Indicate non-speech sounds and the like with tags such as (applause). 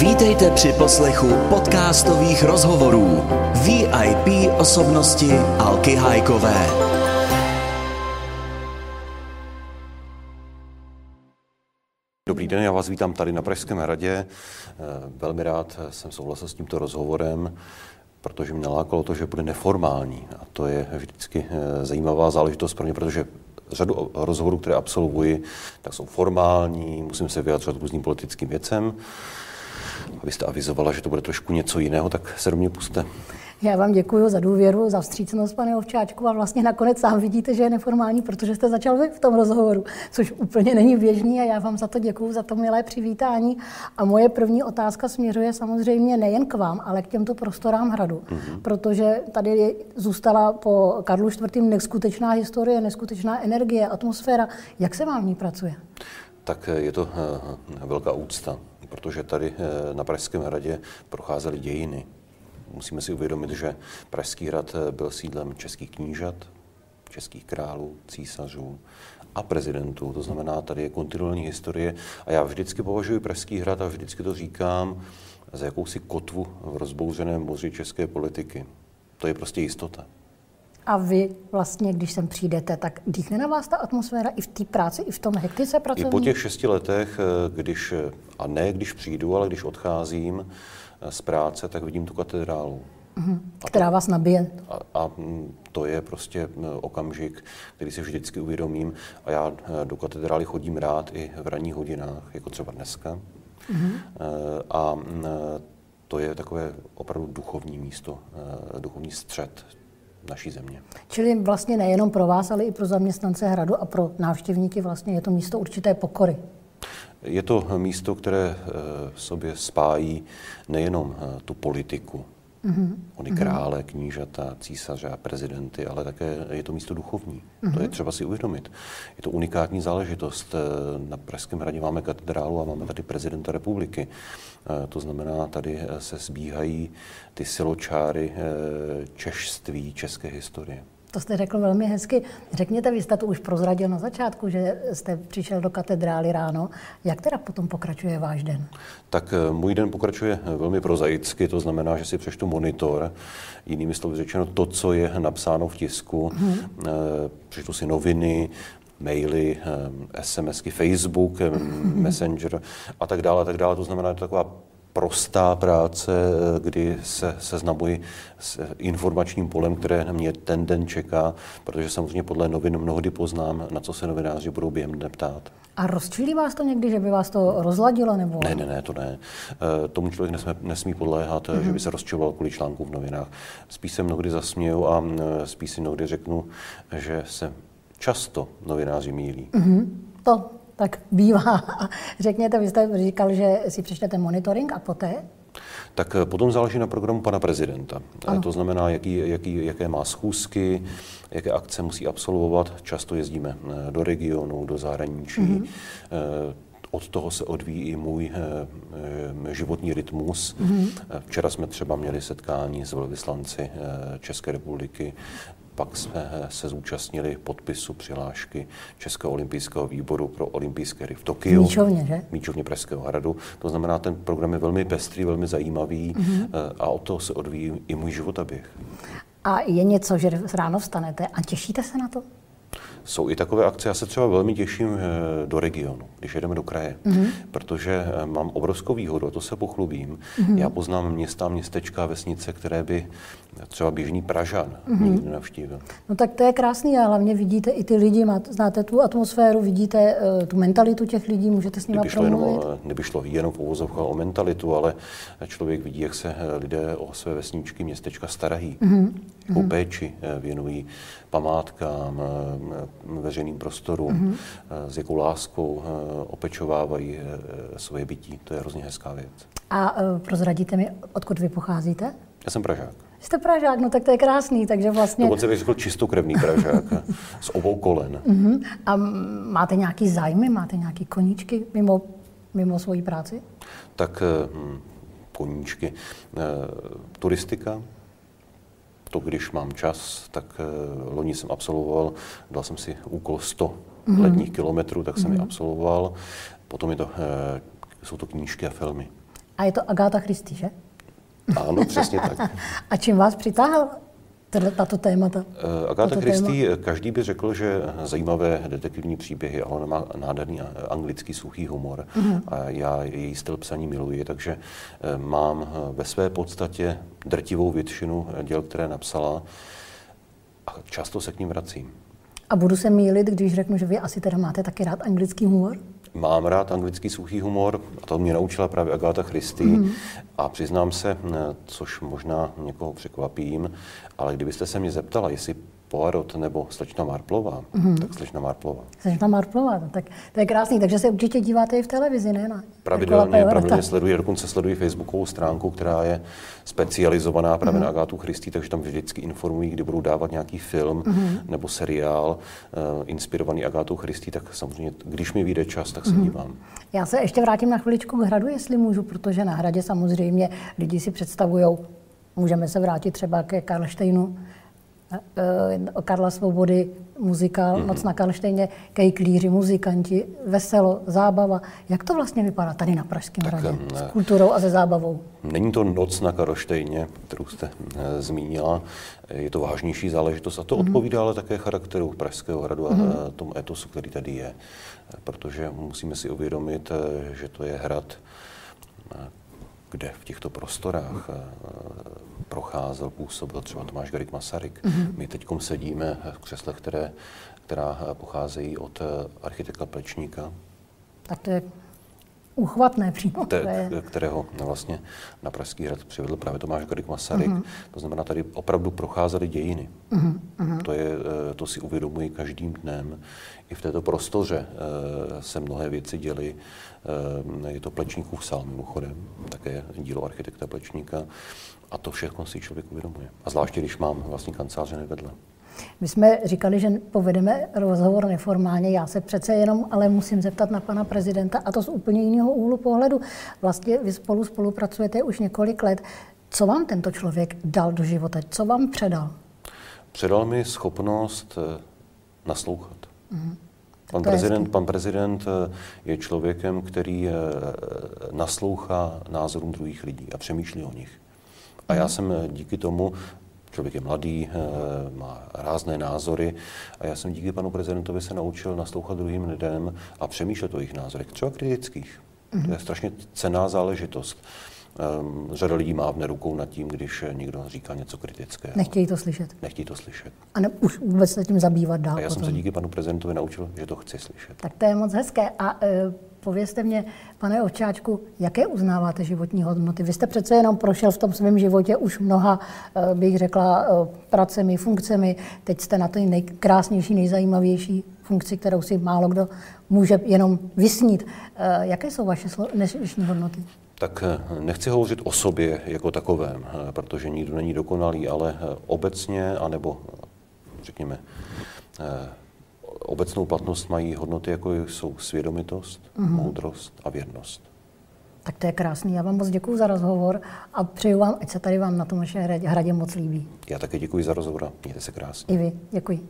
Vítejte při poslechu podcastových rozhovorů VIP osobnosti Alky Hajkové. Dobrý den, já vás vítám tady na Pražském hradě. Eh, Velmi rád jsem souhlasil s tímto rozhovorem, protože mě nalákalo to, že bude neformální. A to je vždycky eh, zajímavá záležitost pro mě, protože řadu rozhovorů, které absolvuji, tak jsou formální, musím se vyjadřovat k různým politickým věcem. Abyste avizovala, že to bude trošku něco jiného, tak se do mě puste. Já vám děkuji za důvěru, za vstřícnost, pane Ovčáčku, a vlastně nakonec sám vidíte, že je neformální, protože jste začal vy v tom rozhovoru, což úplně není běžný a já vám za to děkuji, za to milé přivítání. A moje první otázka směřuje samozřejmě nejen k vám, ale k těmto prostorám hradu, mm-hmm. protože tady je, zůstala po Karlu IV. neskutečná historie, neskutečná energie, atmosféra. Jak se vám v ní pracuje? Tak je to eh, velká úcta, protože tady eh, na Pražském hradě procházely dějiny. Musíme si uvědomit, že Pražský hrad eh, byl sídlem českých knížat, českých králů, císařů a prezidentů. To znamená, tady je kontinuální historie a já vždycky považuji Pražský hrad a vždycky to říkám za jakousi kotvu v rozbouřeném moři české politiky. To je prostě jistota. A vy vlastně, když sem přijdete, tak dýchne na vás ta atmosféra i v té práci, i v tom hektice pracovní? I po těch šesti letech, eh, když, a ne když přijdu, ale když odcházím eh, z práce, tak vidím tu katedrálu. Mm-hmm. Která vás nabije. A, a to je prostě eh, okamžik, který si vždycky uvědomím. A já do katedrály chodím rád i v ranních hodinách, jako třeba dneska. Mm-hmm. A to je takové opravdu duchovní místo, duchovní střed naší země. Čili vlastně nejenom pro vás, ale i pro zaměstnance hradu a pro návštěvníky vlastně je to místo určité pokory. Je to místo, které eh, v sobě spájí nejenom eh, tu politiku, Mm-hmm. Ony krále, knížata, císaře a prezidenty, ale také je to místo duchovní. Mm-hmm. To je třeba si uvědomit. Je to unikátní záležitost. Eh, na Pražském hradě máme katedrálu a máme tady prezidenta republiky. Eh, to znamená, tady eh, se zbíhají ty siločáry češství, české historie. To jste řekl velmi hezky. Řekněte, vy jste to už prozradil na začátku, že jste přišel do katedrály ráno. Jak teda potom pokračuje váš den? Tak eh, můj den pokračuje eh, velmi prozaicky, to znamená, že si přečtu monitor, jinými slovy řečeno to, co je napsáno v tisku, hmm. přečtu si noviny, maily, SMSky, Facebook. (laughs) Messenger a tak dále, a tak dále. To znamená, že to taková prostá práce, kdy se seznamuji s informačním polem, které na mě ten den čeká, protože samozřejmě podle novin mnohdy poznám, na co se novináři budou během dne ptát. A rozčílí vás to někdy, že by vás to rozladilo? Nebo... Ne, ne, ne, to ne. E, tomu člověk nesmí, nesmí podléhat, mm-hmm. že by se rozčiloval kvůli článku v novinách. Spíš se mnohdy zasměju a spíš si mnohdy řeknu, že se často novináři mílí. Mm-hmm. To tak bývá. (laughs) Řekněte, vy jste říkal, že si přečtete monitoring a poté? Tak eh, potom záleží na programu pana prezidenta. Eh, ano. To znamená, jaký, jaký, jaké má schůzky, jaké akce musí absolvovat. Často jezdíme eh, do regionu, do zahraničí. Mm-hmm. Od toho se odvíjí i můj životní rytmus. Mm-hmm. Včera jsme třeba měli setkání s velvyslanci České republiky pak jsme se zúčastnili podpisu přihlášky Českého olympijského výboru pro olympijské hry v Tokiu. Míčovně, že? Míčovně Pražského hradu. To znamená, ten program je velmi pestrý, velmi zajímavý mm-hmm. a od toho se odvíjí i můj životaběh. A je něco, že ráno vstanete a těšíte se na to? Jsou i takové akce, já se třeba velmi těším eh, do regionu, když jedeme do kraje, mm-hmm. protože eh, mám obrovskou výhodu, a to se pochlubím. Mm-hmm. Já poznám města, městečka, vesnice, které by třeba běžný Pražan mm-hmm. nikdy navštívil. No tak to je krásný a hlavně vidíte i ty lidi, máte, znáte tu atmosféru, vidíte uh, tu mentalitu těch lidí, můžete s nimi promluvit. Jenom, kdyby šlo jenom v uvozovkách o mentalitu, ale člověk vidí, jak se lidé o své vesničky, městečka starají, mm-hmm. jakou mm-hmm. péči věnují památkám, veřejným prostorům, mm-hmm. s jakou láskou opečovávají svoje bytí. To je hrozně hezká věc. A prozradíte mi, odkud vy pocházíte? Já jsem Pražák. Jste Pražák, no tak to je krásný, takže vlastně... Dokonce bych řekl čistokrevný Pražák, (laughs) z obou kolen. Uh-huh. A máte nějaký zájmy, máte nějaký koníčky mimo, mimo svoji práci? Tak hm, koníčky. Eh, turistika, to když mám čas, tak eh, loni jsem absolvoval, dal jsem si úkol 100 uh-huh. letních kilometrů, tak jsem uh-huh. ji absolvoval. Potom je to, jsou to knížky a filmy. A je to Agáta Christy, že? Ano, přesně tak. (laughs) A čím vás přitáhl tato témata? Uh, Agáta Christy, téma? každý by řekl, že zajímavé detektivní příběhy, ale ona má nádherný anglický suchý humor uh-huh. a já její styl psaní miluji, takže mám ve své podstatě drtivou většinu děl, které napsala a často se k ním vracím. A budu se mýlit, když řeknu, že vy asi teda máte taky rád anglický humor? Mám rád anglický suchý humor, a to mě naučila právě Agáta Christy. Mm. A přiznám se, což možná někoho překvapím, ale kdybyste se mě zeptala, jestli Poirot nebo slečna Marplová, mm-hmm. tak slečna Marplová. Slečna Marplová, no tak to je krásný, takže se určitě díváte i v televizi, ne? Na pravidelně, pravidelně sleduji, dokonce sleduji facebookovou stránku, která je specializovaná právě mm-hmm. na Agátu Christy, takže tam vždycky informují, kdy budou dávat nějaký film mm-hmm. nebo seriál uh, inspirovaný Agátou Christy, tak samozřejmě, když mi vyjde čas, tak se mm-hmm. dívám. Já se ještě vrátím na chviličku k hradu, jestli můžu, protože na hradě samozřejmě lidi si představují, můžeme se vrátit třeba ke Karlštejnu, Karla Svobody, muzikál mm-hmm. Noc na Karlštejně, kejklíři, muzikanti, veselo, zábava. Jak to vlastně vypadá tady na Pražském tak, hradě ne. s kulturou a se zábavou? Není to Noc na Karlštejně, kterou jste e, zmínila. Je to vážnější záležitost a to mm-hmm. odpovídá ale také charakteru Pražského hradu a mm-hmm. tomu etosu, který tady je. Protože musíme si uvědomit, že to je hrad, kde v těchto prostorách procházel, působil třeba Tomáš Garik Masaryk. Mm-hmm. My teď sedíme v křeslech, které, která pocházejí od architekta Plečníka. Tak to je uchvatné přímo. Te, kterého vlastně na Pražský hrad přivedl právě Tomáš Garik Masaryk. Mm-hmm. To znamená, tady opravdu procházely dějiny. Mm-hmm. To, je, eh, to si uvědomuji každým dnem. I v této prostoře eh, se mnohé věci děly. Eh, je to Plečníkův sál mimochodem, také dílo architekta Plečníka. A to všechno si člověk uvědomuje. A zvláště, když mám vlastní kanceláře nevedle. My jsme říkali, že povedeme rozhovor neformálně. Já se přece jenom ale musím zeptat na pana prezidenta, a to z úplně jiného úhlu pohledu. Vlastně vy spolu spolupracujete už několik let. Co vám tento člověk dal do života? Co vám předal? Předal mi schopnost eh, naslouchat. Mm. Pan prezident, pan prezident eh, je člověkem, který eh, naslouchá názorům druhých lidí a přemýšlí o nich. A já jsem díky tomu, člověk je mladý, eh, má rázné názory a já jsem díky panu prezidentovi se naučil naslouchat druhým lidem a přemýšlet o jejich názorech, třeba kritických. Mm-hmm. To je strašně cená záležitost. Um, řada lidí má v rukou nad tím, když někdo říká něco kritického. Nechtějí to slyšet. Nechtějí to slyšet. A ne, už vůbec se tím zabývat dál. A já potom. jsem se díky panu prezidentovi naučil, že to chci slyšet. Tak to je moc hezké. A e, povězte mě, pane Ovčáčku, jaké uznáváte životní hodnoty? Vy jste přece jenom prošel v tom svém životě už mnoha, e, bych řekla, e, pracemi, funkcemi. Teď jste na té nejkrásnější, nejzajímavější funkci, kterou si málo kdo může jenom vysnít. E, jaké jsou vaše dnešní hodnoty? tak eh, nechci hovořit o sobě jako takovém, eh, protože nikdo není dokonalý, ale eh, obecně, anebo řekněme, obecnou platnost mají hodnoty, jako jsou svědomitost, mm-hmm. moudrost a věrnost. Tak to je krásný. Já vám moc děkuji za rozhovor a přeju vám, ať se tady vám na tom vaše hradě moc líbí. Já také děkuji za rozhovor a mějte se krásně. I vy. Děkuji.